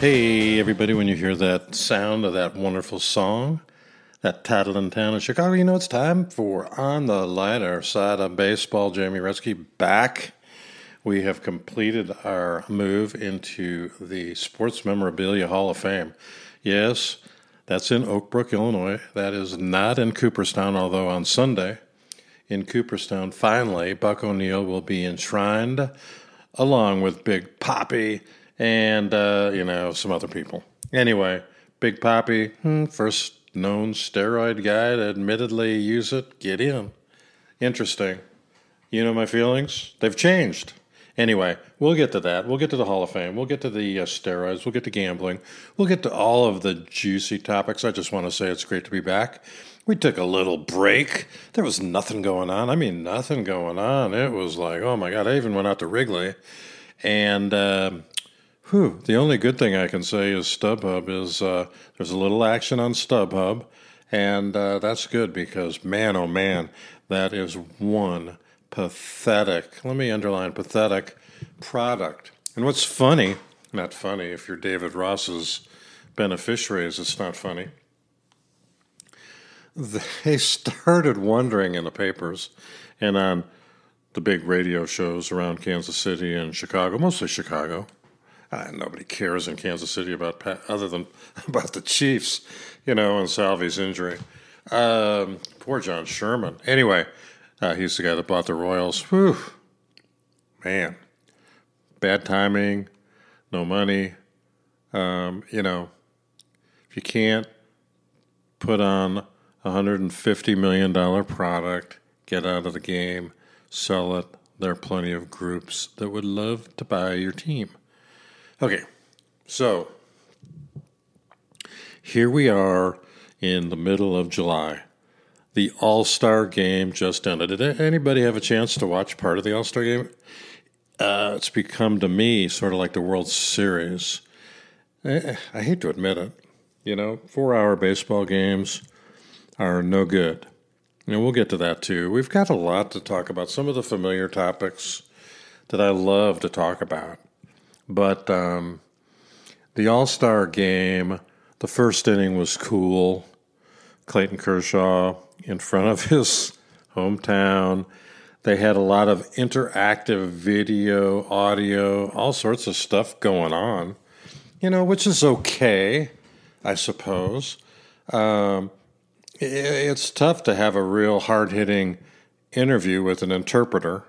Hey, everybody, when you hear that sound of that wonderful song, that title in town in Chicago, you know it's time for On the Lighter Side of Baseball. Jamie Retzky back. We have completed our move into the Sports Memorabilia Hall of Fame. Yes, that's in Oak Brook, Illinois. That is not in Cooperstown, although on Sunday in Cooperstown, finally, Buck O'Neil will be enshrined along with Big Papi and uh, you know some other people. Anyway, Big Papi, hmm, first known steroid guy to admittedly use it. Get in. Interesting. You know my feelings? They've changed. Anyway, we'll get to that. We'll get to the Hall of Fame. We'll get to the uh, steroids. We'll get to gambling. We'll get to all of the juicy topics. I just want to say it's great to be back. We took a little break. There was nothing going on. I mean, nothing going on. It was like, oh my God, I even went out to Wrigley. And uh, Whew, the only good thing I can say is StubHub is uh, there's a little action on StubHub, and uh, that's good because man, oh man, that is one pathetic. Let me underline pathetic product. And what's funny, not funny if you're David Ross's beneficiaries, it's not funny. They started wondering in the papers and on the big radio shows around Kansas City and Chicago, mostly Chicago uh, nobody cares in Kansas City about other than about the Chiefs, you know, and Salvy's injury. Um, poor John Sherman. Anyway, uh, he's the guy that bought the Royals. Whew, man, bad timing, no money. Um, you know, if you can't put on a hundred and fifty million dollar product, get out of the game, sell it. There are plenty of groups that would love to buy your team. Okay, so here we are in the middle of July. The All Star game just ended. Did anybody have a chance to watch part of the All Star game? Uh, it's become to me sort of like the World Series. I, I hate to admit it. You know, four hour baseball games are no good. And we'll get to that too. We've got a lot to talk about, some of the familiar topics that I love to talk about. But um, the All Star game, the first inning was cool. Clayton Kershaw in front of his hometown. They had a lot of interactive video, audio, all sorts of stuff going on, you know, which is okay, I suppose. Um, it's tough to have a real hard hitting interview with an interpreter.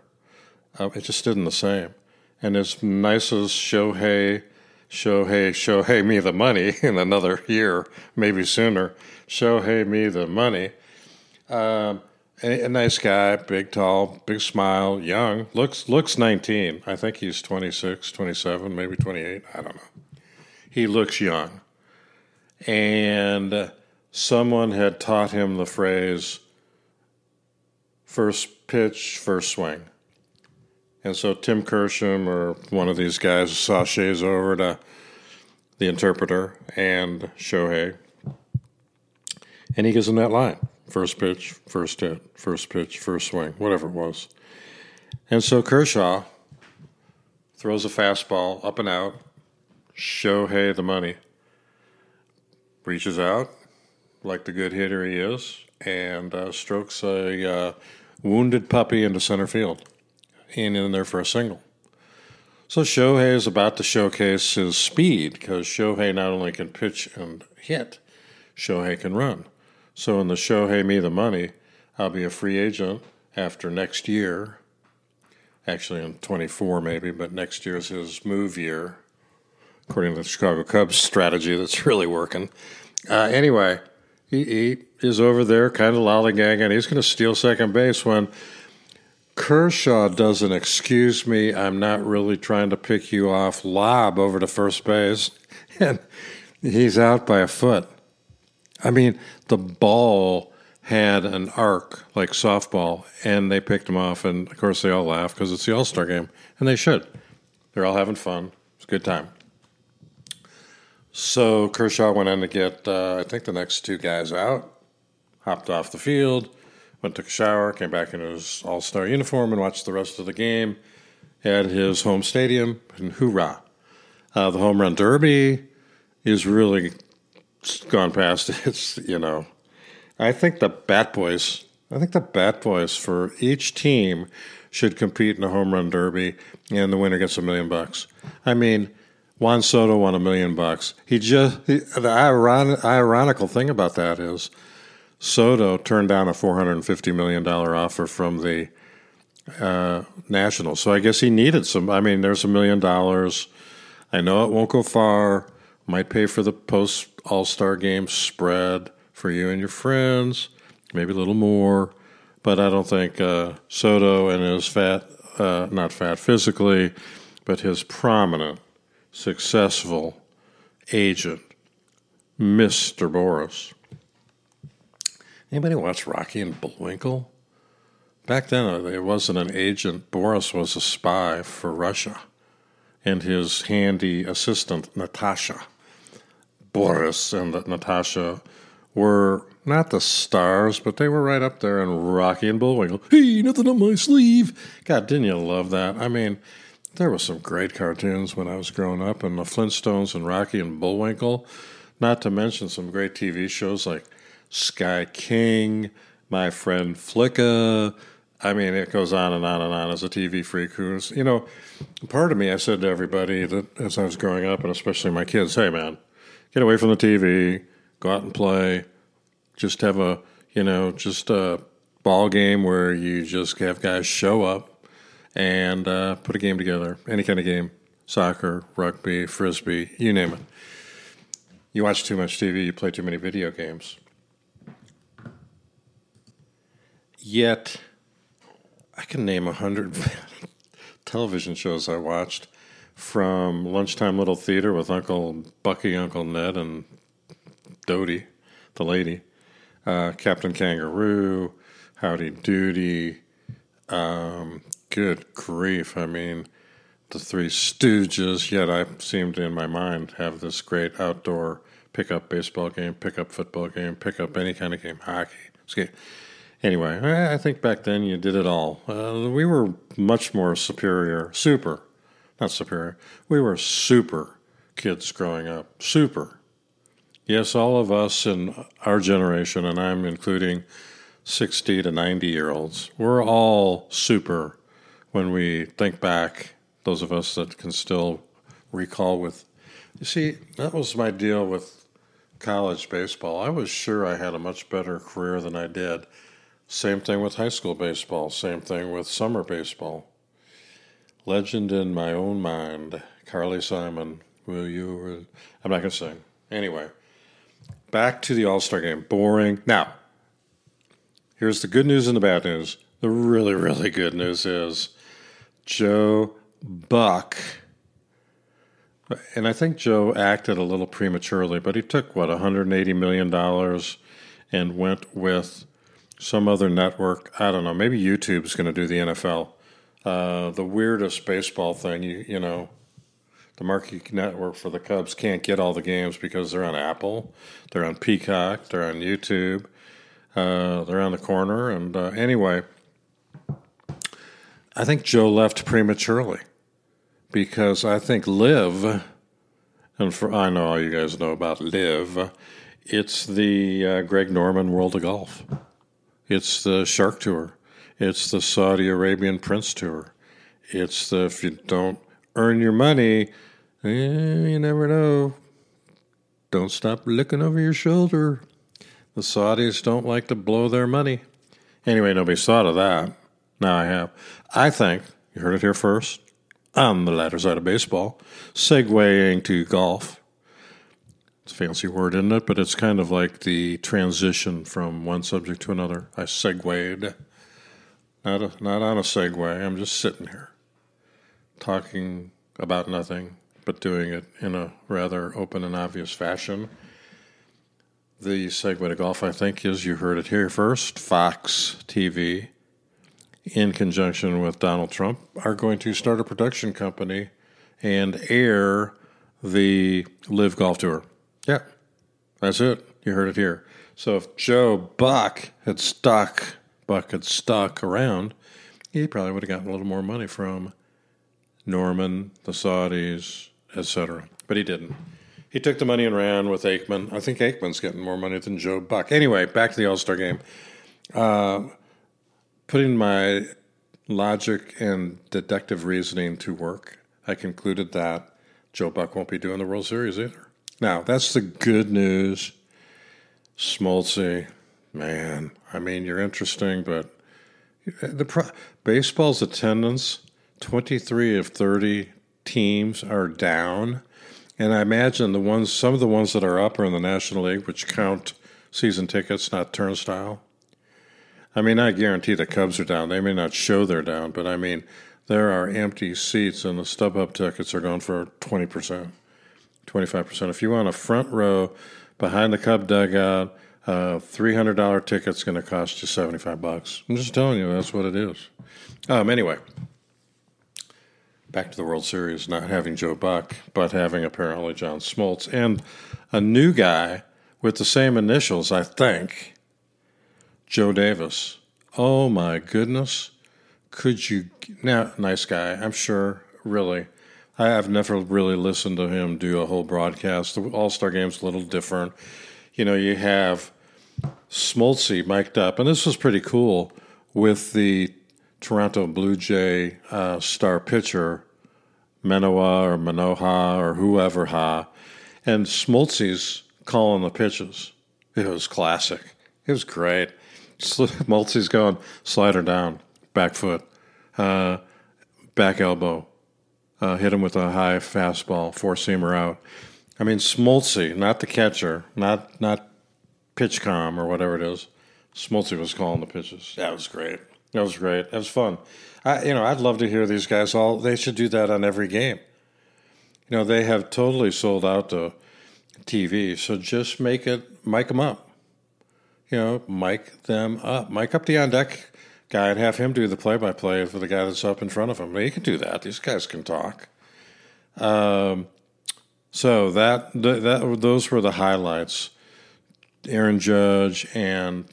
Uh, it just isn't the same. And as nice as Shohei, Shohei, Shohei me the money in another year, maybe sooner, Shohei me the money. Um, a, a, nice guy, big, tall, big smile, young, looks looks 19. I think he's 26, 27, maybe 28. I don't know. He looks young. And someone had taught him the phrase first pitch, first swing. And so Tim Kershaw or one of these guys sachets over to the interpreter and Shohei. And he gives him that line first pitch, first hit, first pitch, first swing, whatever it was. And so Kershaw throws a fastball up and out. Shohei the money. Reaches out like the good hitter he is and uh, strokes a uh, wounded puppy into center field and in there for a single. So Shohei is about to showcase his speed because Shohei not only can pitch and hit, Shohei can run. So in the Shohei Me the Money, I'll be a free agent after next year. Actually, in 24 maybe, but next year is his move year, according to the Chicago Cubs strategy that's really working. Uh, anyway, he, he is over there kind of lollygagging. He's going to steal second base when Kershaw does an excuse me, I'm not really trying to pick you off lob over to first base, and he's out by a foot. I mean, the ball had an arc like softball, and they picked him off, and of course they all laugh because it's the All Star game, and they should. They're all having fun. It's a good time. So Kershaw went in to get, uh, I think, the next two guys out, hopped off the field went took a shower, came back in his All Star uniform, and watched the rest of the game at his home stadium. And hoorah! Uh, the home run derby is really gone past its, you know. I think the Bat Boys, I think the Bat Boys for each team should compete in a home run derby and the winner gets a million bucks. I mean, Juan Soto won a million bucks. He just he, the iron, ironical thing about that is Soto turned down a four hundred and fifty million dollar offer from the uh, Nationals, so I guess he needed some. I mean, there's a million dollars. I know it won't go far. Might pay for the post All Star game spread for you and your friends, maybe a little more. But I don't think uh, Soto and his fat, uh, not fat physically, but his prominent, successful agent, Mr. Boras. Anybody watch Rocky and Bullwinkle? Back then, uh, it wasn't an agent. Boris was a spy for Russia and his handy assistant, Natasha. Boris and Natasha were not the stars, but they were right up there in Rocky and Bullwinkle. Hey, nothing on my sleeve. God, didn't you love that? I mean, there were some great cartoons when I was growing up, and the Flintstones and Rocky and Bullwinkle, not to mention some great TV shows like Sky King, My Friend Flicka. I mean, it goes on and on and on as a TV freak who's, you know, part of me, I said to everybody that as I was growing up, and especially my kids, hey, man, get away from the TV, go out and play, just have a, you know, just a ball game where you just have guys show up and uh, put a game together, any kind of game, soccer, rugby, frisbee, you name it. You watch too much TV, you play too many video games. Yet, I can name a hundred television shows I watched from Lunchtime Little Theater with Uncle Bucky, Uncle Ned, and Dodie, the lady, uh, Captain Kangaroo, Howdy Doody. Um, good grief. I mean, the Three Stooges, yet I seem to, in my mind, have this great outdoor pickup baseball game, pickup football game, pickup any kind of game, hockey, skate. Anyway, I think back then you did it all. Uh, we were much more superior, super not superior. We were super kids growing up. Super. Yes, all of us in our generation, and I'm including 60 to 90 year olds, we're all super when we think back, those of us that can still recall with. You see, that was my deal with college baseball. I was sure I had a much better career than I did. Same thing with high school baseball, same thing with summer baseball. Legend in my own mind, Carly Simon. Will you? I'm not going to sing. Anyway, back to the All Star game. Boring. Now, here's the good news and the bad news. The really, really good news is Joe Buck. And I think Joe acted a little prematurely, but he took, what, $180 million and went with some other network. I don't know. Maybe YouTube's going to do the NFL uh, the weirdest baseball thing, you you know, the marquee network for the Cubs can't get all the games because they're on Apple, they're on Peacock, they're on YouTube, uh, they're on the corner. And uh, anyway, I think Joe left prematurely because I think LIV, and for I know all you guys know about LIV, it's the uh, Greg Norman World of Golf, it's the Shark Tour. It's the Saudi Arabian Prince Tour. It's the if you don't earn your money, eh, you never know. Don't stop looking over your shoulder. The Saudis don't like to blow their money. Anyway, nobody's thought of that. Now I have. I think, you heard it here first, on the latter side of baseball, segueing to golf. It's a fancy word, isn't it? But it's kind of like the transition from one subject to another. I segued. Not a, not on a segue. I'm just sitting here talking about nothing, but doing it in a rather open and obvious fashion. The segue to golf, I think, is you heard it here first. Fox TV, in conjunction with Donald Trump, are going to start a production company and air the LIV Golf Tour. Yeah, that's it. You heard it here. So if Joe Buck had stuck Buck had stuck around, he probably would have gotten a little more money from Norman, the Saudis, etc. But he didn't. he took the money and ran with Aikman. I think Aikman's getting more money than Joe Buck. Anyway, back to the All Star game. Uh, putting my logic and deductive reasoning to work, I concluded that Joe Buck won't be doing the World Series either. Now, that's the good news. Smoltzy, man, I mean, you're interesting, but the pro- baseball's attendance, 23 of 30 teams are down. And I imagine the ones, some of the ones that are up are in the National League, which count season tickets, not turnstile. I mean, I guarantee the Cubs are down. They may not show they're down, but I mean, there are empty seats, and the StubHub tickets are going for 20%, 25%. If you want a front row behind the Cub dugout, uh, $300 ticket's going to cost you 75 bucks. I'm just telling you, that's what it is. Um, anyway, back to the World Series, not having Joe Buck, but having apparently John Smoltz and a new guy with the same initials, I think, Joe Davis. Oh my goodness. Could you now nice guy, I'm sure, really. I have never really listened to him do a whole broadcast. The All Star game's a little different. You know, you have Smoltzy mic'd up, and this was pretty cool with the Toronto Blue Jay uh, star pitcher, Manoa or Manoha or whoever ha, and Smoltzy's calling the pitches. It was classic. It was great. Smoltzy's going slider down, back foot, uh, back elbow, uh, hit him with a high fastball, four seamer out. I mean, Smoltzy, not the catcher, not not PitchCom or whatever it is. Smoltzy was calling the pitches. That was great. That was great. That was fun. I, you know, I'd love to hear these guys all. They should do that on every game. You know, they have totally sold out the TV. So just make it, mic them up. You know, mic them up. Mic up the on deck guy and have him do the play by play for the guy that's up in front of him. He can do that. These guys can talk. Um, so that, that those were the highlights. Aaron Judge and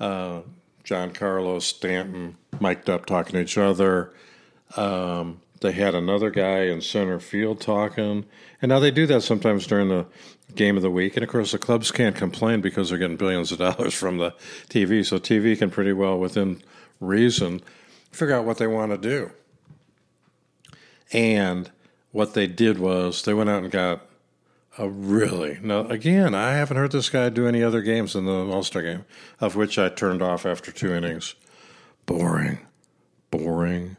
uh, Carlos Stanton mic'd up talking to each other. Um, they had another guy in center field talking. And now they do that sometimes during the game of the week. And of course, the clubs can't complain because they're getting billions of dollars from the TV. So TV can pretty well, within reason, figure out what they want to do. And what they did was they went out and got a really now again. I haven't heard this guy do any other games in the All Star game, of which I turned off after two innings. Boring, boring,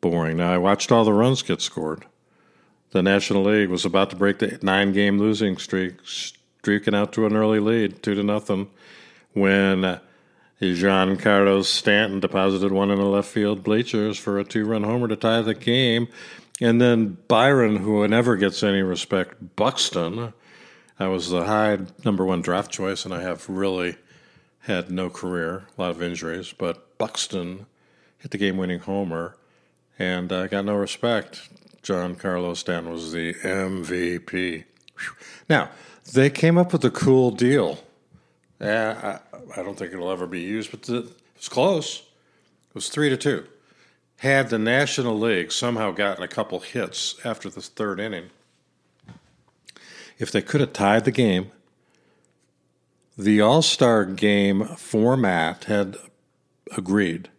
boring. Now I watched all the runs get scored. The National League was about to break the nine-game losing streak, streaking out to an early lead, two to nothing, when Giancarlo Stanton deposited one in the left field bleachers for a two-run homer to tie the game. And then Byron, who never gets any respect, Buxton. I was the high number one draft choice, and I have really had no career, a lot of injuries. But Buxton hit the game winning homer, and uh, got no respect. Giancarlo Stanton was the MVP. Now, they came up with a cool deal. Yeah, I, I don't think it'll ever be used, but it was close. It was three to two had the National League somehow gotten a couple hits after the third inning, if they could have tied the game, the All Star game format had agreed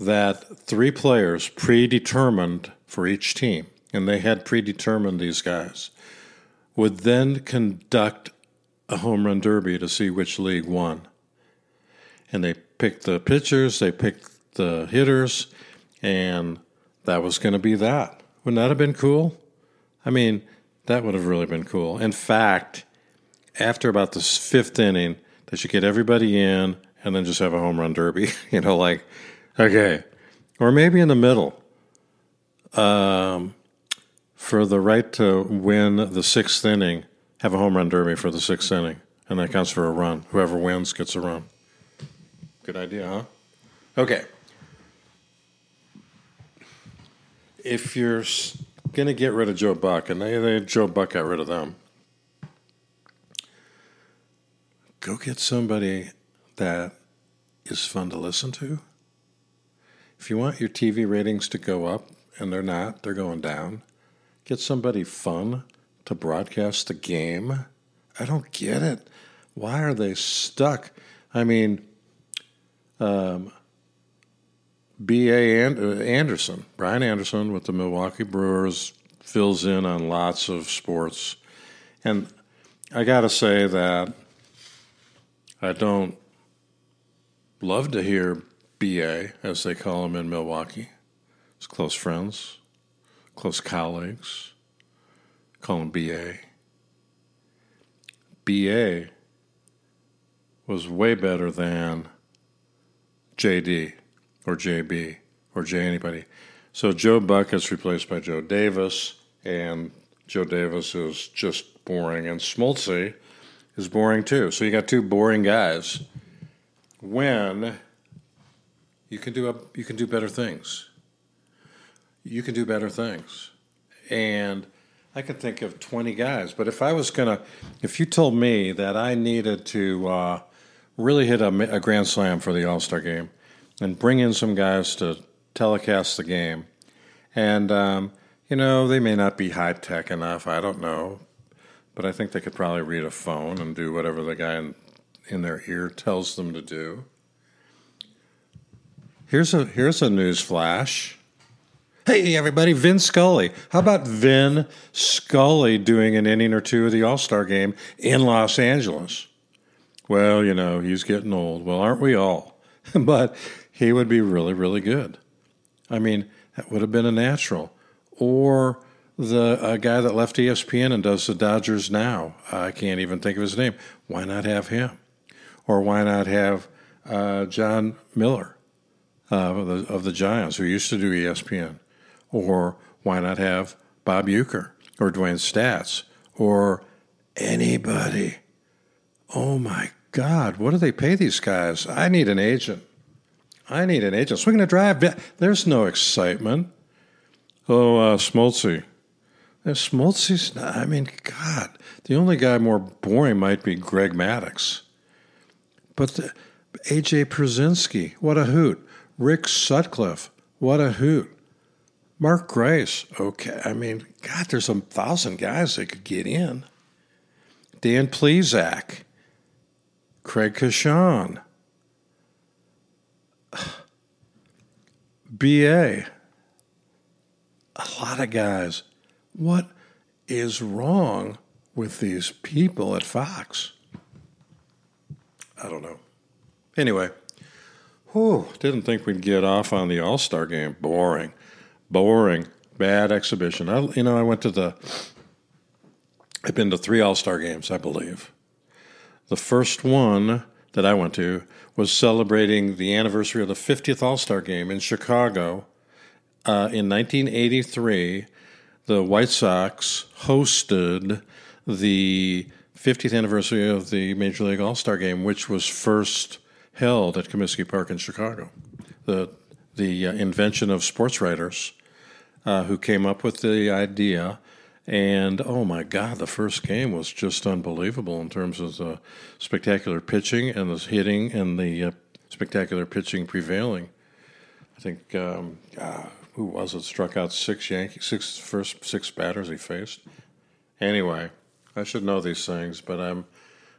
that three players predetermined for each team, and they had predetermined these guys, would then conduct a home run derby to see which league won. And they picked the pitchers, they picked the hitters, and that was going to be that. Wouldn't that have been cool? I mean, that would have really been cool. In fact, after about the fifth inning, they should get everybody in and then just have a home run derby. you know, like, okay. Or maybe in the middle. Um, for the right to win the sixth inning, have a home run derby for the sixth inning. And that counts for a run. Whoever wins gets a run. Good idea, huh? Okay. if you're going to get rid of Joe Buck, and they, they Joe Buck got rid of them, go get somebody that is fun to listen to. If you want your TV ratings to go up, and they're not, they're going down, get somebody fun to broadcast the game? I don't get it. Why are they stuck? I mean, um, B.A. Anderson, Brian Anderson with the Milwaukee Brewers, fills in on lots of sports. And I got to say that I don't love to hear BA, as they call him in Milwaukee. His close friends, close colleagues call him BA. BA was way better than JD or JB or J anybody. So Joe Buck is replaced by Joe Davis, and Joe Davis is just boring, and Smoltzy is boring too. So you got two boring guys. When you can do a, you can do better things. You can do better things, and I can think of twenty guys. But if I was gonna, if you told me that I needed to uh, really hit a, a grand slam for the All Star game, and bring in some guys to telecast the game, and um, you know they may not be high tech enough. I don't know, but I think they could probably read a phone and do whatever the guy in, in their ear tells them to do. Here's a here's a news flash. Hey everybody, Vin Scully. How about Vin Scully doing an inning or two of the All Star game in Los Angeles? Well, you know, he's getting old. Well, aren't we all? but he would be really, really good. I mean, that would have been a natural. Or the guy that left ESPN and does the Dodgers now. I can't even think of his name. Why not have him? Or why not have uh, Jon Miller? uh, of, the, of the Giants who used to do ESPN? Or why not have Bob Uecker or Dewayne Staats or anybody? Oh my God, what do they pay these guys? I need an agent. I need an agent. Swinging a drive. There's no excitement. Oh, uh, Smoltzy. Smoltzy's, not, I mean, God, the only guy more boring might be Greg Maddux. But the, AJ Pierzynski, what a hoot. Rick Sutcliffe, what a hoot. Mark Grace, okay. I mean, God, there's a thousand guys that could get in. Dan Plesac, Craig Coshun, BA, a lot of guys. What is wrong with these people at Fox? I don't know. Anyway. Whew, didn't think we'd get off on the All Star game. Boring, boring, bad exhibition. I, you know, I went to the. I've been to three All Star games, I believe. The first one that I went to was celebrating the anniversary of the 50th All Star game in Chicago uh, in 1983. The White Sox hosted the 50th anniversary of the Major League All Star game, which was first held at Comiskey Park in Chicago. The the uh, invention of sports writers uh, who came up with the idea. And oh my God, the first game was just unbelievable in terms of the spectacular pitching and the hitting and the uh, spectacular pitching prevailing. I think um, uh, who was it struck out six Yankee six first six batters he faced. Anyway, I should know these things, but I'm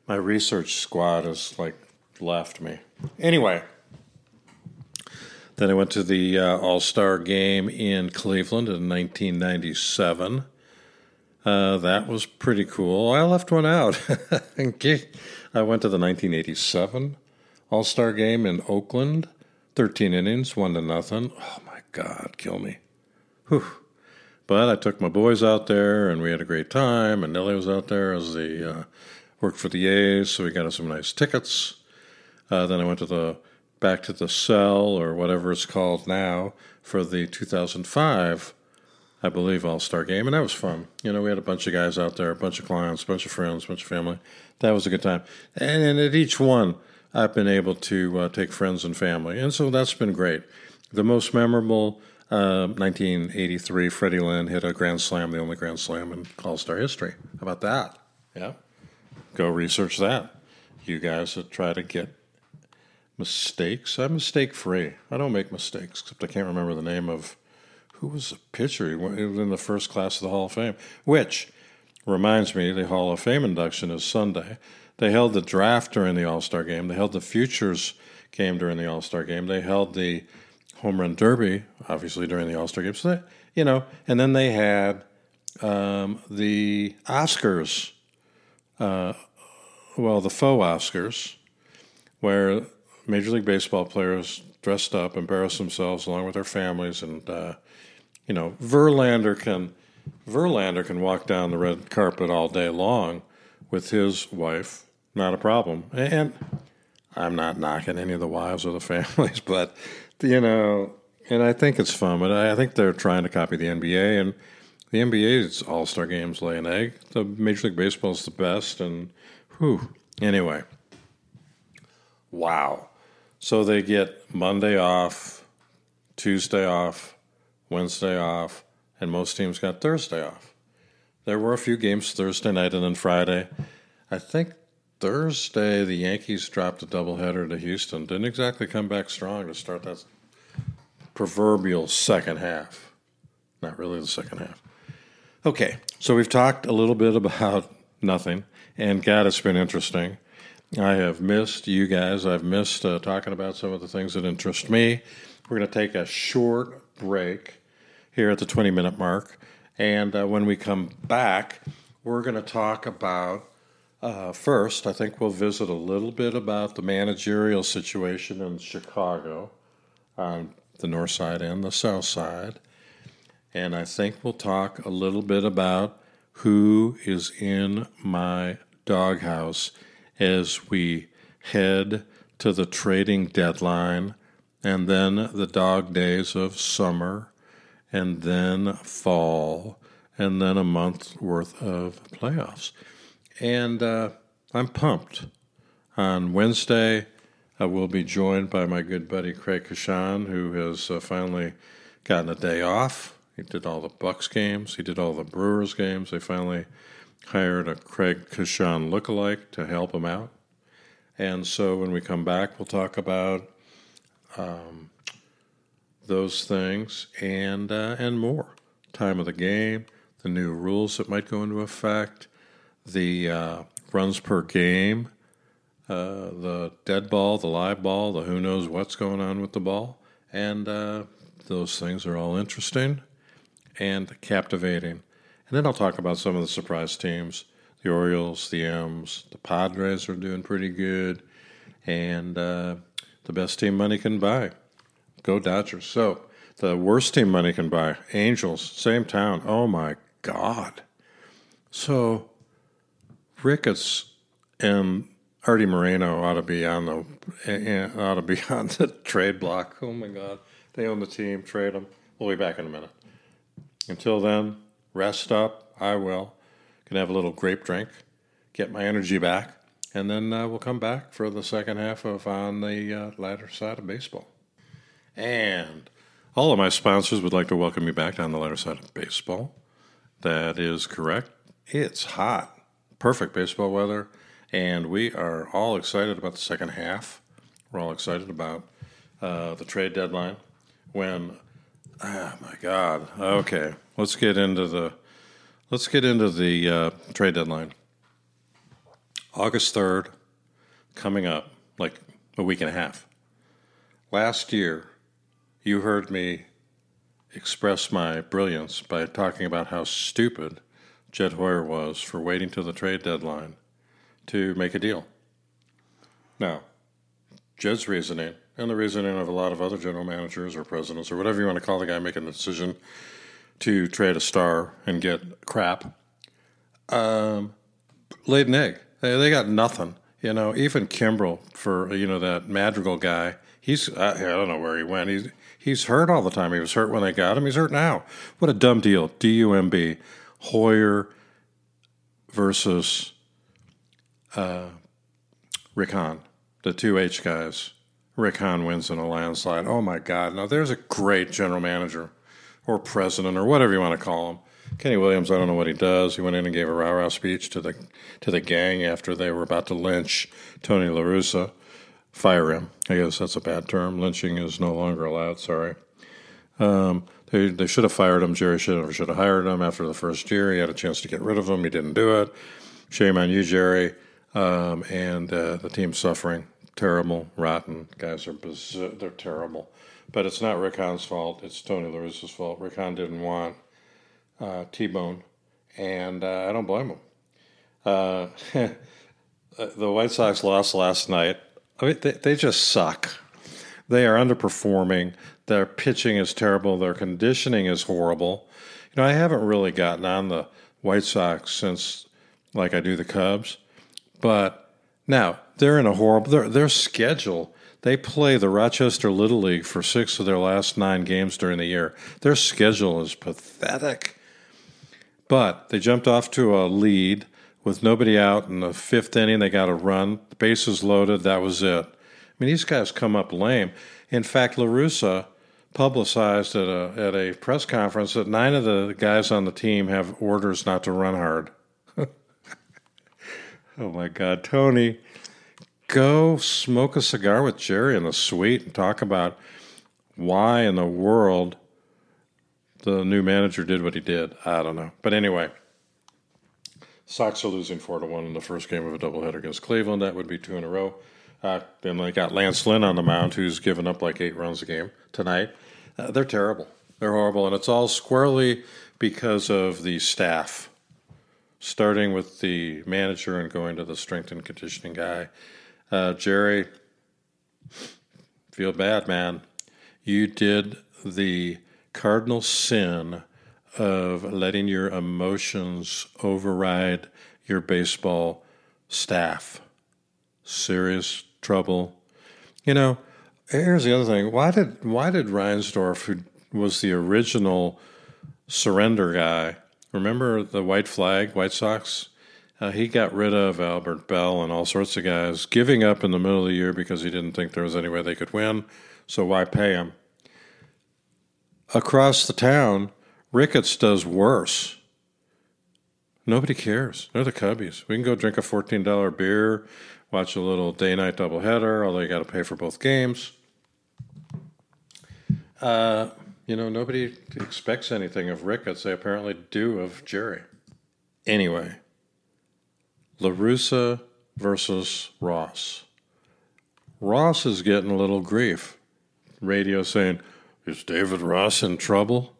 my research squad has like left me. Anyway, then I went to the uh, All Star game in Cleveland in 1997. Uh, that was pretty cool. I left one out. I went to the 1987 All Star game in Oakland. 13 innings, one to nothing. Oh my God, kill me. Whew. But I took my boys out there and we had a great time. And Nellie was out there as the uh, worked for the A's, so we got us some nice tickets. Uh, then I went to the back to the cell or whatever it's called now for the 2005, I believe, All Star game, and that was fun. You know, we had a bunch of guys out there, a bunch of clients, a bunch of friends, a bunch of family. That was a good time, and, and at each one, I've been able to uh, take friends and family, and so that's been great. The most memorable. Uh, 1983, Freddie Lynn hit a grand slam, the only grand slam in All Star history. How about that? Yeah. Go research that. You guys that try to get mistakes. I'm mistake free. I don't make mistakes, except I can't remember the name of who was the pitcher. He was in the first class of the Hall of Fame. Which, reminds me the Hall of Fame induction is Sunday. They held the draft during the All Star game. They held the futures game during the All Star game. They held the home run derby, obviously during the All Star game. So they, you know, and then they had um, the Oscars, uh, well, the faux Oscars, where Major League Baseball players dressed up, embarrassed themselves along with their families, and uh, you know, Verlander can Verlander can walk down the red carpet all day long with his wife, not a problem. And I'm not knocking any of the wives or the families, but you know, and I think it's fun. But I think they're trying to copy the NBA, and the NBA's All Star games lay an egg. The Major League Baseball is the best, and whew. Anyway, wow. So they get Monday off, Tuesday off, Wednesday off, and most teams got Thursday off. There were a few games Thursday night and then Friday. I think Thursday the Yankees dropped a doubleheader to Houston. Didn't exactly come back strong to start that proverbial second half. Not really the second half. Okay, so we've talked a little bit about nothing, and God, it's been interesting. I have missed you guys. I've missed uh, talking about some of the things that interest me. We're going to take a short break here at the 20 minute mark. And uh, when we come back, we're going to talk about uh, first, I think we'll visit a little bit about the managerial situation in Chicago on the north side and the south side. And I think we'll talk a little bit about who is in my doghouse as we head to the trading deadline and then the dog days of summer and then fall and then a month worth of playoffs. And uh, I'm pumped. On Wednesday, I will be joined by my good buddy Craig Coshun, who has uh, finally gotten a day off. He did all the Bucks games. He did all the Brewers games. They finally hired a Craig Coshun lookalike to help him out. And so when we come back, we'll talk about um, those things and uh, and more. Time of the game, the new rules that might go into effect, the uh, runs per game, uh, the dead ball, the live ball, the who knows what's going on with the ball, and uh, those things are all interesting and captivating. And then I'll talk about some of the surprise teams the Orioles, the M's, the Padres are doing pretty good, and uh, the best team money can buy. Go Dodgers. So, the worst team money can buy Angels, same town. Oh my God. So, Ricketts and Artie Moreno ought to be on the eh, eh, ought to be on the trade block. Oh my God, they own the team. Trade them. We'll be back in a minute. Until then, rest up. I will. Can have a little grape drink, get my energy back, and then uh, we'll come back for the second half of on the uh, lighter side of baseball. And all of my sponsors would like to welcome you back on the lighter side of baseball. That is correct. It's hot perfect baseball weather, and we are all excited about the second half. We're all excited about uh, the trade deadline. When, oh my God, okay, let's get into the let's get into the uh, trade deadline. August third, coming up, like a week and a half. Last year, you heard me express my brilliance by talking about how stupid Jed Hoyer was for waiting till the trade deadline to make a deal. Now, Jed's reasoning, and the reasoning of a lot of other general managers or presidents or whatever you want to call the guy making the decision to trade a star and get crap, um, laid an egg. They, they got nothing. You know, even Kimbrel for you know that Madrigal guy. He's I, I don't know where he went. He's he's hurt all the time. He was hurt when they got him. He's hurt now. What a dumb deal. D U M B. Hoyer versus uh, Rick Hahn, the two H guys. Rick Hahn wins in a landslide. Oh my God! Now there's a great general manager, or president, or whatever you want to call him. Kenny Williams. I don't know what he does. He went in and gave a rah rah speech to the to the gang after they were about to lynch Tony La Russa. Fire him. I guess that's a bad term. Lynching is no longer allowed. Sorry. Um, they they should have fired him. Jerry should have should have hired him after the first year. He had a chance to get rid of him. He didn't do it. Shame on you, Jerry. Um, and uh, the team's suffering. Terrible, rotten guys are bizarre. they're terrible. But it's not Rick Hahn's fault. It's Tony La Russa's fault. Rick Hahn didn't want uh, T-Bone, and uh, I don't blame him. Uh, the White Sox lost last night. I mean, they, they just suck. They are underperforming. Their pitching is terrible. Their conditioning is horrible. You know, I haven't really gotten on the White Sox since, like I do the Cubs, but now they're in a horrible. Their, their schedule. They play the Rochester Little League for six of their last nine games during the year. Their schedule is pathetic. But they jumped off to a lead with nobody out in the fifth inning. They got a run. The bases loaded. That was it. I mean, these guys come up lame. In fact, La Russa publicized at a at a press conference that nine of the guys on the team have orders not to run hard. oh my God, Tony, go smoke a cigar with Jerry in the suite and talk about why in the world the new manager did what he did. I don't know, but anyway. Sox are losing four to one in the first game of a doubleheader against Cleveland. That would be two in a row. Uh, then they got Lance Lynn on the mound, who's given up like eight runs a game tonight. Uh, they're terrible. They're horrible, and it's all squarely because of the staff, starting with the manager and going to the strength and conditioning guy. Uh, Jerry, feel bad, man. You did the cardinal sin of letting your emotions override your baseball staff. Serious trouble. You know, here's the other thing. Why did why did Reinsdorf, who was the original surrender guy, remember the white flag, White Sox? Uh, he got rid of Albert Belle and all sorts of guys, giving up in the middle of the year because he didn't think there was any way they could win. So why pay him? Across the town, Ricketts does worse. Nobody cares. They're the Cubbies. We can go drink a $14 beer, watch a little day night doubleheader, although you got to pay for both games. Uh, you know, nobody expects anything of Ricketts. They apparently do of Jerry. Anyway, La Russa versus Ross. Ross is getting a little grief. Radio saying, Is David Ross in trouble?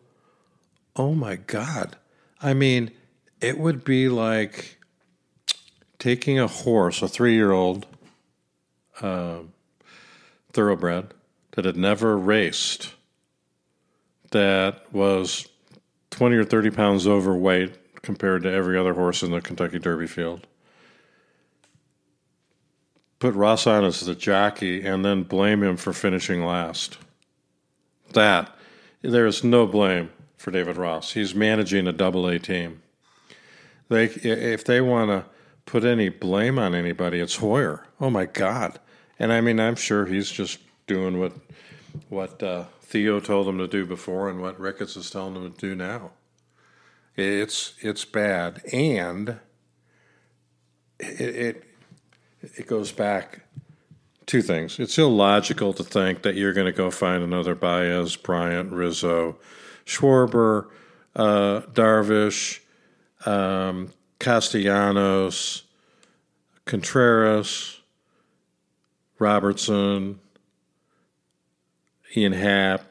oh my God. I mean, it would be like taking a horse, a three year old uh, thoroughbred that had never raced, that was 20 or 30 pounds overweight compared to every other horse in the Kentucky Derby field. Put Ross on as the jockey and then blame him for finishing last. That, there is no blame for David Ross. He's managing a double A team. They, if they want to put any blame on anybody, it's Hoyer. Oh my God! And I mean, I'm sure he's just doing what what uh, Theo told him to do before, and what Ricketts is telling him to do now. It's it's bad, and it, it it goes back two things. It's illogical to think that you're going to go find another Baez, Bryant, Rizzo, Schwarber, uh, Darvish, um, Castellanos, Contreras, Robertson, Ian Happ,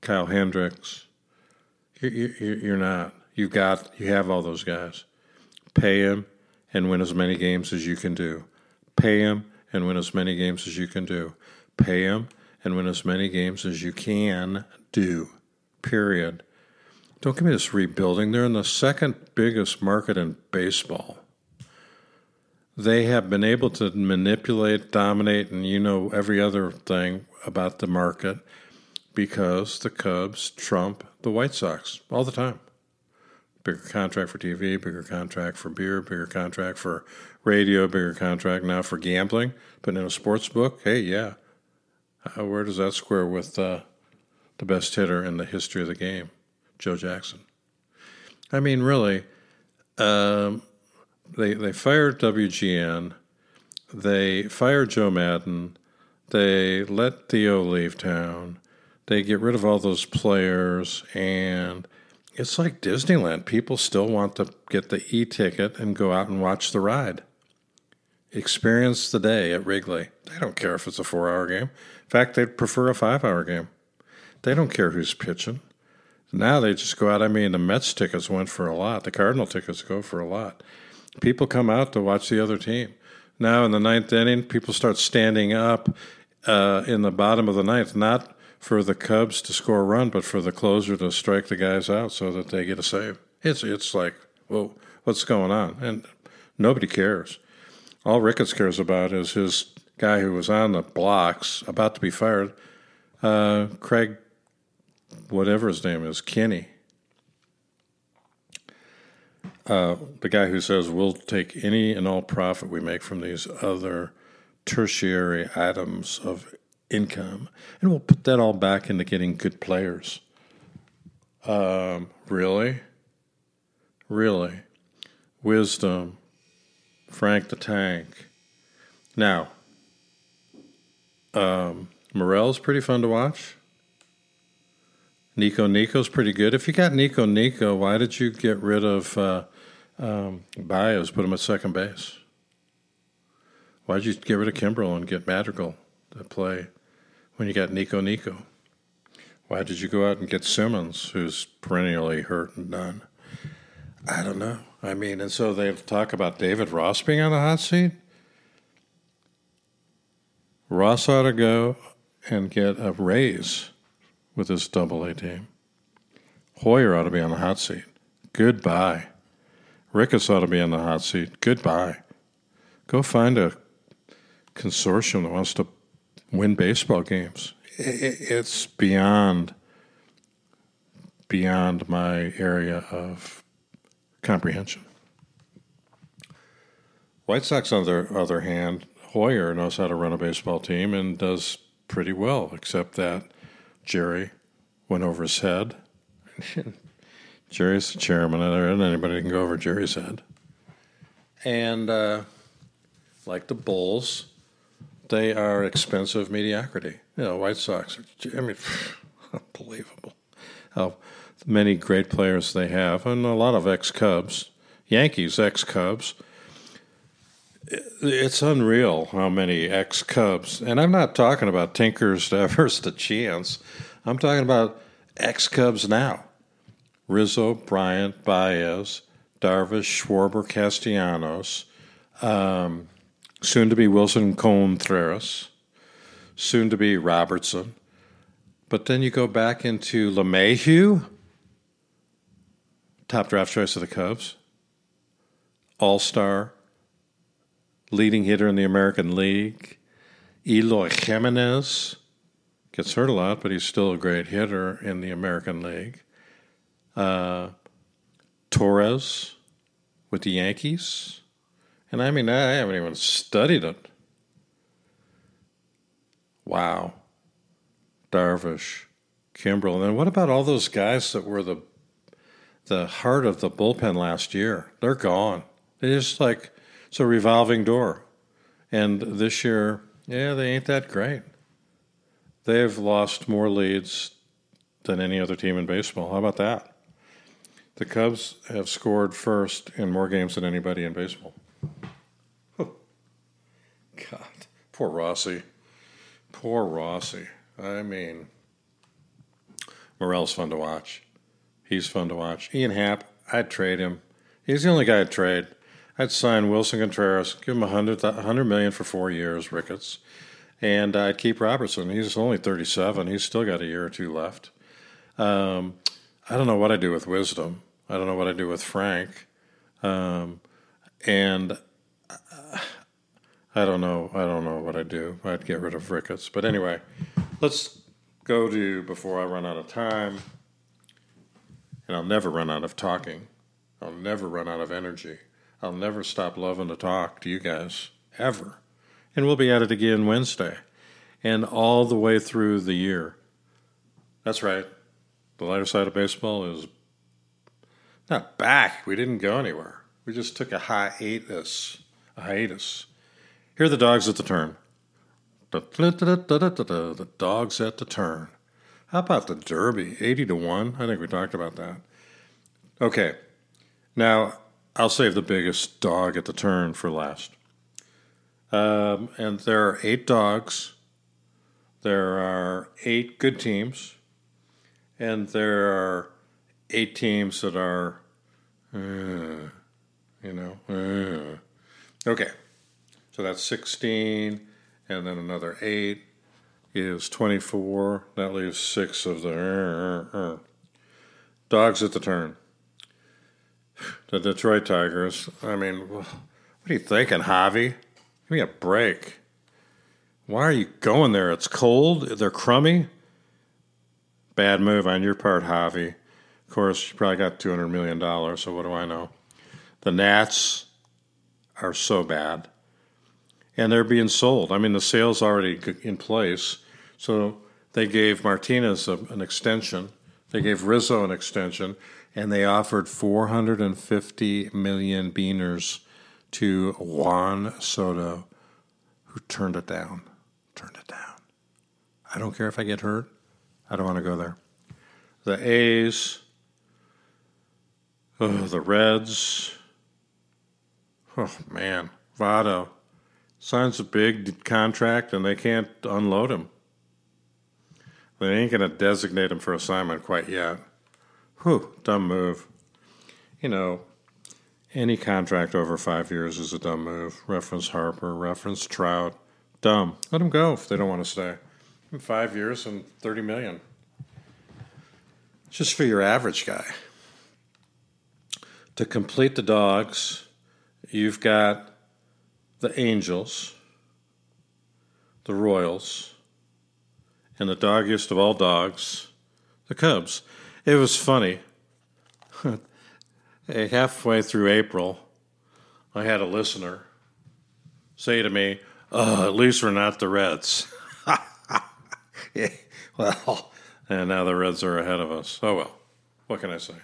Kyle Hendricks. You're, you're, you're not. You've got. You have all those guys. Pay them and win as many games as you can do. Pay them and win as many games as you can do. Pay them and win as many games as you can do. Period. Don't give me this rebuilding. They're in the second biggest market in baseball. They have been able to manipulate, dominate, and you know every other thing about the market because the Cubs trump the White Sox all the time. Bigger contract for TV, bigger contract for beer, bigger contract for radio, bigger contract now for gambling. But in a sports book, hey, yeah. where does that square with uh, the best hitter in the history of the game, Joe Jackson. I mean, really, um, they they fired WGN, they fired Joe Maddon, they let Theo leave town, they get rid of all those players, and it's like Disneyland. People still want to get the e ticket and go out and watch the ride. Experience the day at Wrigley. They don't care if it's a four hour game. In fact, they'd prefer a five hour game. They don't care who's pitching. Now they just go out. I mean, the Mets tickets went for a lot. The Cardinal tickets go for a lot. People come out to watch the other team. Now in the ninth inning, people start standing up uh, in the bottom of the ninth, not for the Cubs to score a run, but for the closer to strike the guys out so that they get a save. It's it's like, well, what's going on? And nobody cares. All Ricketts cares about is his guy who was on the blocks, about to be fired, uh, Craig, whatever his name is, Kenny. Uh, the guy who says we'll take any and all profit we make from these other tertiary items of income, and we'll put that all back into getting good players. Um, really? Really? Wisdom, Frank the Tank. Now, um, Morel's pretty fun to watch. Nico Nico's pretty good. If you got Nico Nico, why did you get rid of uh, um, Baez, put him at second base? Why did you get rid of Kimbrel and get Madrigal to play when you got Nico Nico? Why did you go out and get Simmons, who's perennially hurt and done? I don't know. I mean, and so they talk about David Ross being on the hot seat. Ross ought to go and get a raise with his double A team. Hoyer ought to be on the hot seat. Goodbye. Ricketts ought to be on the hot seat. Goodbye. Go find a consortium that wants to win baseball games. It's beyond beyond my area of comprehension. White Sox, on the other hand, Hoyer knows how to run a baseball team and does pretty well, except that Jerry went over his head. Jerry's the chairman, and anybody can go over Jerry's head. And uh, like the Bulls, they are expensive mediocrity. You know, White Sox are, I mean, unbelievable how many great players they have, and a lot of ex Cubs, Yankees ex Cubs. It's unreal how many ex Cubs, and I'm not talking about Tinkers, Devers, to Chance. I'm talking about ex Cubs now. Rizzo, Bryant, Baez, Darvish, Schwarber, Castellanos, um, soon to be Willson Contreras, soon to be Robertson. But then you go back into LeMahieu, top draft choice of the Cubs, All Star, leading hitter in the American League, Eloy Jimenez gets hurt a lot, but he's still a great hitter in the American League. Uh, Torres with the Yankees. And I mean, I haven't even studied it. Wow. Darvish, Kimbrel. And then what about all those guys that were the the heart of the bullpen last year? They're gone. They just like it's a revolving door. And this year, yeah, they ain't that great. They've lost more leads than any other team in baseball. How about that? The Cubs have scored first in more games than anybody in baseball. God, poor Rossi. Poor Rossi. I mean, Morel's fun to watch. He's fun to watch. Ian Happ, I'd trade him. He's the only guy I'd trade. I'd sign Willson Contreras, give him a hundred, hundred million for four years, Ricketts, and I'd keep Robertson. He's only thirty-seven. He's still got a year or two left. Um, I don't know what I do with Wisdom. I don't know what I do with Frank, um, and I don't know. I don't know what I'd do. I'd get rid of Ricketts, but anyway, let's go to before I run out of time, and I'll never run out of talking. I'll never run out of energy. I'll never stop loving to talk to you guys, ever. And we'll be at it again Wednesday and all the way through the year. That's right. The lighter side of baseball is not back. We didn't go anywhere. We just took a hiatus. A hiatus. Here are the dogs at the turn. The dogs at the turn. How about the Derby? 80 to 1? I think we talked about that. Okay. Now, I'll save the biggest dog at the turn for last. Um, and there are eight dogs. There are eight good teams. And there are eight teams that are, uh, you know, uh. okay. So that's 16, and then another eight is 24. That leaves six of the uh, uh, uh. dogs at the turn. The Detroit Tigers. I mean, what are you thinking, Javi? Give me a break. Why are you going there? It's cold. They're crummy. Bad move on your part, Javi. Of course, you probably got $200 million, so what do I know? The Nats are so bad. And they're being sold. I mean, the sale's already in place. So they gave Martinez a, an extension. They gave Rizzo an extension and they offered 450 million beaners to Juan Soto, who turned it down. Turned it down. I don't care if I get hurt. I don't want to go there. The A's, oh, the Reds. Oh man, Votto signs a big contract and they can't unload him. They ain't going to designate him for assignment quite yet. Whew, dumb move. You know, any contract over five years is a dumb move. Reference Harper, reference Trout. Dumb. Let them go if they don't want to stay. Five years and 30 million. Just for your average guy. To complete the dogs, you've got the Angels, the Royals, and the doggiest of all dogs, the Cubs. It was funny. Halfway through April, I had a listener say to me, oh, at least we're not the Reds. yeah, well, and now the Reds are ahead of us. Oh, well, what can I say?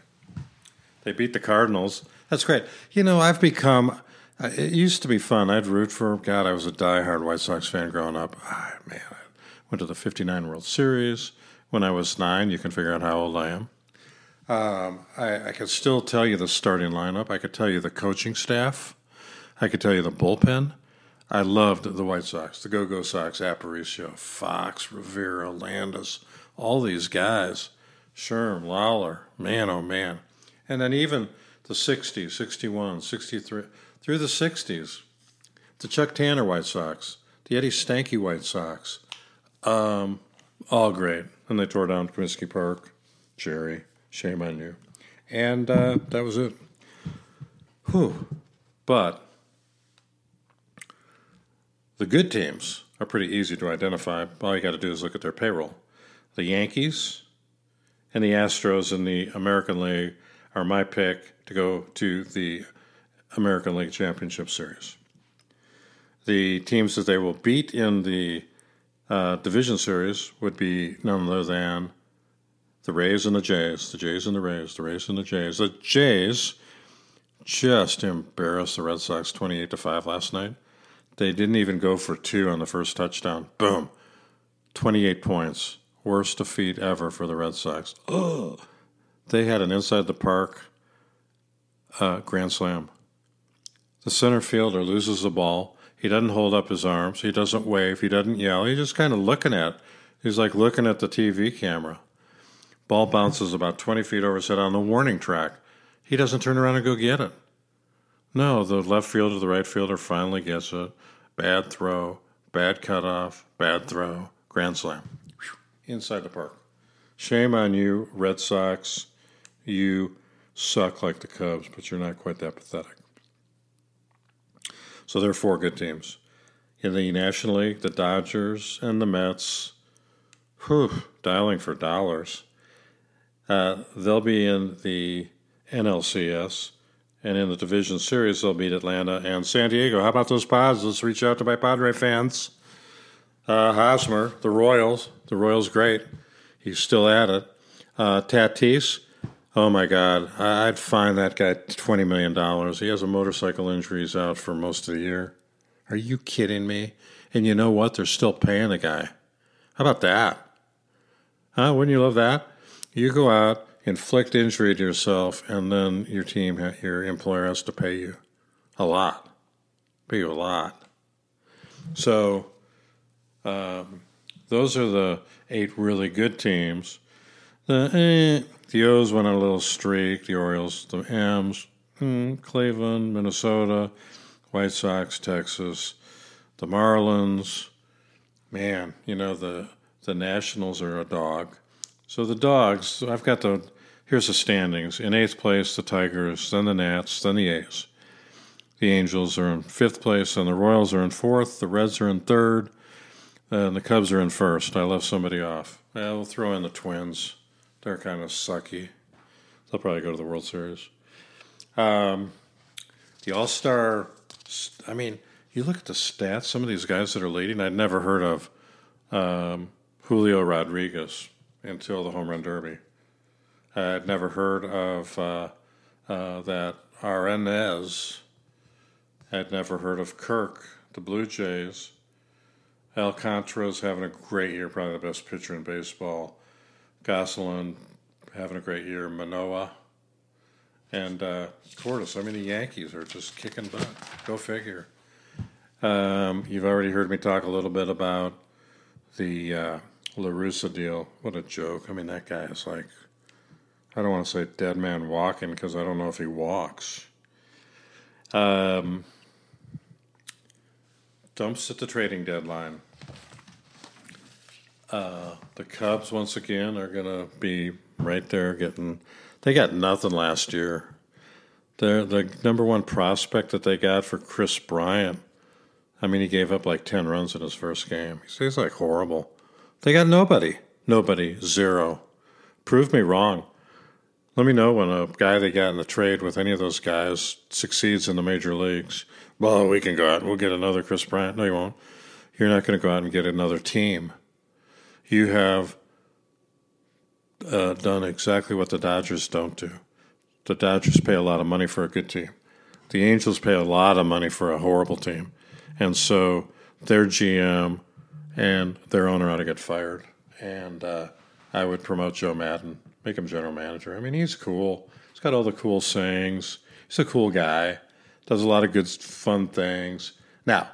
They beat the Cardinals. That's great. You know, I've become, it used to be fun. I'd root for, God, I was a diehard White Sox fan growing up. Oh, man, I went to the 59 World Series. When I was nine, you can figure out how old I am. Um, I, I could still tell you the starting lineup. I could tell you the coaching staff. I could tell you the bullpen. I loved the White Sox, the Go Go Sox, Aparicio, Fox, Rivera, Landis, all these guys. Sherm, Lollar, man, oh man. And then even the 60s, 61, 63, through the 60s, the Chuck Tanner White Sox, the Eddie Stanky White Sox, um, all great. And they tore down Comiskey Park, Jerry. Shame on you. And uh, that was it. Whew. But the good teams are pretty easy to identify. All you got to do is look at their payroll. The Yankees and the Astros in the American League are my pick to go to the American League Championship Series. The teams that they will beat in the uh, Division Series would be none other than the Rays and the Jays, the Jays and the Rays, the Rays and the Jays. The Jays just embarrassed the Red Sox 28 to 5 last night. They didn't even go for two on the first touchdown. Boom. 28 points. Worst defeat ever for the Red Sox. Oh. They had an inside the park uh, grand slam. The center fielder loses the ball. He doesn't hold up his arms. He doesn't wave. He doesn't yell. He's just kind of looking at. He's like looking at the TV camera. Ball bounces about 20 feet over his head on the warning track. He doesn't turn around and go get it. No, the left fielder, the right fielder finally gets it. Bad throw, bad cutoff, bad throw, grand slam. Inside the park. Shame on you, Red Sox. You suck like the Cubs, but you're not quite that pathetic. So there are four good teams. In the National League, the Dodgers and the Mets, whew, dialing for dollars. Uh, they'll be in the NLCS, and in the division series, they'll beat Atlanta and San Diego. How about those Pods? Let's reach out to my Padre fans. Uh, Hosmer, the Royals. The Royals, great. He's still at it. Uh, Tatis, oh my God, I'd find that guy $20 million. He has a motorcycle injury. He's out for most of the year. Are you kidding me? And you know what? They're still paying the guy. How about that? Huh? Wouldn't you love that? You go out, inflict injury to yourself, and then your team, your employer has to pay you a lot. Pay you a lot. So, um, those are the eight really good teams. The eh, the O's went on a little streak. The Orioles, the M's, mm, Cleveland, Minnesota, White Sox, Texas, the Marlins. Man, you know the the Nationals are a dog. So the dogs, I've got the here's the standings. In eighth place, the Tigers, then the Nats, then the A's. The Angels are in fifth place, and the Royals are in fourth. The Reds are in third, and the Cubs are in first. I left somebody off. We'll throw in the Twins. They're kind of sucky. They'll probably go to the World Series. Um, the All Star, I mean, you look at the stats, some of these guys that are leading, I'd never heard of um, Julio Rodriguez until the Home Run Derby. I'd never heard of uh, uh, that Arraez. I'd never heard of Kirk, the Blue Jays. Alcantara's having a great year, probably the best pitcher in baseball. Gonsolin having a great year. Manoah, And uh, Cortes. I mean, the Yankees are just kicking butt. Go figure. Um, you've already heard me talk a little bit about the uh, La Russa deal. What a joke. I mean, that guy is like, I don't want to say dead man walking because I don't know if he walks. Um, dumps at the trading deadline. Uh, the Cubs, once again, are going to be right there getting. They got nothing last year. They're the number one prospect that they got for Kris Bryant. I mean, he gave up like 10 runs in his first game. He's like horrible. They got nobody. Nobody. Zero. Prove me wrong. Let me know when a guy they got in the trade with any of those guys succeeds in the major leagues. Well, we can go out we'll get another Kris Bryant. No, you won't. You're not going to go out and get another team. You have uh, done exactly what the Dodgers don't do. The Dodgers pay a lot of money for a good team. The Angels pay a lot of money for a horrible team. And so their GM and their owner ought to get fired. And uh, I would promote Joe Maddon, make him general manager. I mean, he's cool. He's got all the cool sayings. He's a cool guy. Does a lot of good, fun things. Now,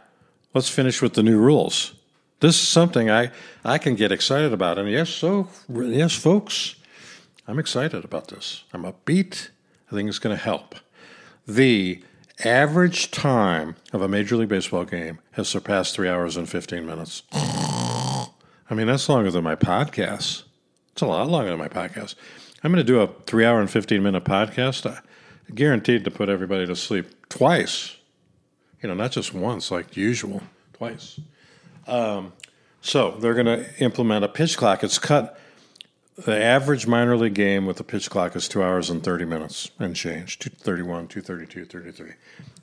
let's finish with the new rules. This is something I, I can get excited about. And yes, so yes, folks, I'm excited about this. I'm upbeat. I think it's going to help. The average time of a Major League Baseball game has surpassed three hours and 15 minutes. I mean, that's longer than my podcast. It's a lot longer than my podcast. I'm going to do a three hour and 15 minute podcast. I guaranteed to put everybody to sleep twice. You know, not just once like usual, twice. Um, so they're going to implement a pitch clock. It's cut. The average minor league game with a pitch clock is two hours and 30 minutes and change 231, 232, 33.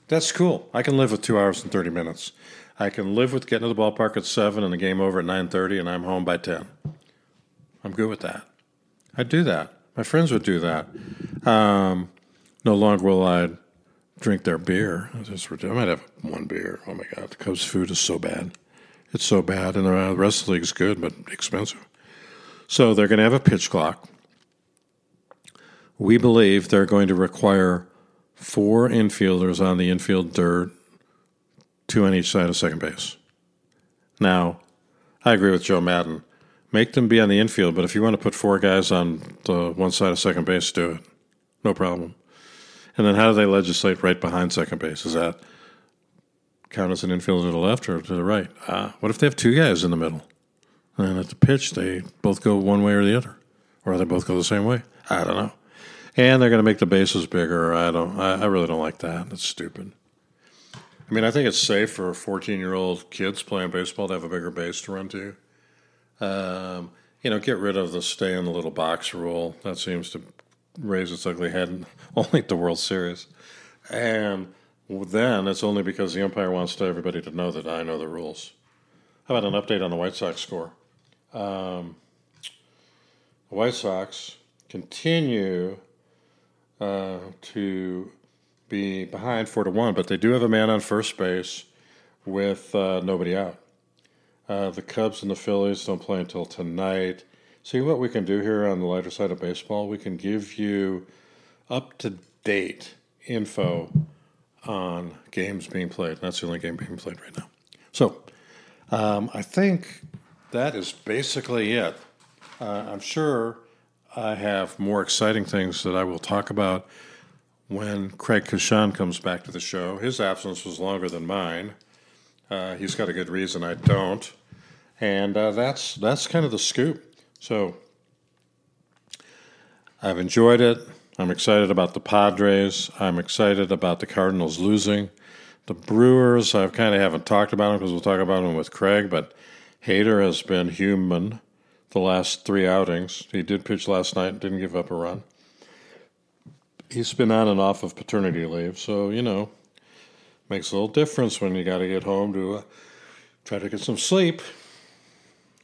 That's cool. I can live with two hours and 30 minutes. I can live with getting to the ballpark at 7 and the game over at 9.30 and I'm home by 10. I'm good with that. I'd do that. My friends would do that. Um, no longer will I drink their beer. I, just, I might have one beer. Oh my God, the Cubs food is so bad. It's so bad, and the rest of the league is good but expensive. So they're going to have a pitch clock. We believe they're going to require four infielders on the infield dirt, two on each side of second base. Now, I agree with Joe Maddon. Make them be on the infield, but if you want to put four guys on the one side of second base, do it. No problem. And then how do they legislate right behind second base? Is that count as an infielder to the left or to the right? Uh, what if they have two guys in the middle? And at the pitch, they both go one way or the other, or they both go the same way. I don't know. And they're going to make the bases bigger. I don't. I, I really don't like that. That's stupid. I mean, I think it's safe for 14 year old kids playing baseball to have a bigger base to run to. Um, you know, get rid of the stay in the little box rule. That seems to raise its ugly head only at the World Series. And then it's only because the umpire wants everybody to know that I know the rules. How about an update on the White Sox score? Um, the White Sox continue uh, to be behind four to one, but they do have a man on first base with uh, nobody out. Uh, the Cubs and the Phillies don't play until tonight. See what we can do here on the lighter side of baseball? We can give you up to date info on games being played. That's the only game being played right now. So um, I think that is basically it. Uh, I'm sure I have more exciting things that I will talk about when Craig Coshun comes back to the show. His absence was longer than mine. Uh, he's got a good reason I don't, and uh, that's that's kind of the scoop. So I've enjoyed it. I'm excited about the Padres. I'm excited about the Cardinals losing. The Brewers, I kind of haven't talked about them because we'll talk about them with Craig, but Hader has been human the last three outings. He did pitch last night, didn't give up a run. He's been on and off of paternity leave, so, you know, makes a little difference when you got to get home to uh, try to get some sleep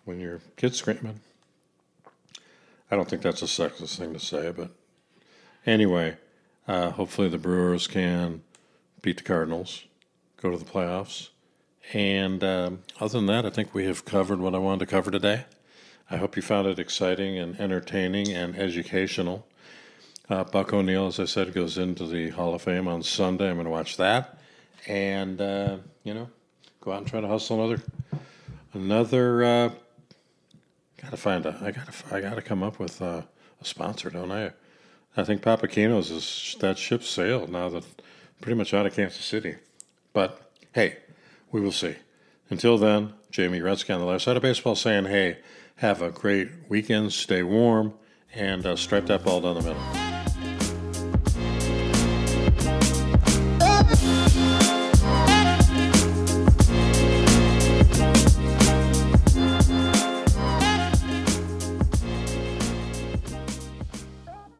when your kid's screaming. I don't think that's a sexist thing to say, but anyway, uh, hopefully the Brewers can beat the Cardinals, go to the playoffs. And um, other than that, I think we have covered what I wanted to cover today. I hope you found it exciting and entertaining and educational. Uh, Buck O'Neil, as I said, goes into the Hall of Fame on Sunday. I'm going to watch that, and uh, you know, go out and try to hustle another, another. Uh, gotta find a. I gotta. I gotta come up with a, a sponsor, don't I? I think Papakino's is that ship sailed now that pretty much out of Kansas City. But hey, we will see. Until then, Jamie Retzky on the left side of baseball saying, hey, have a great weekend, stay warm, and uh, stripe that ball down the middle.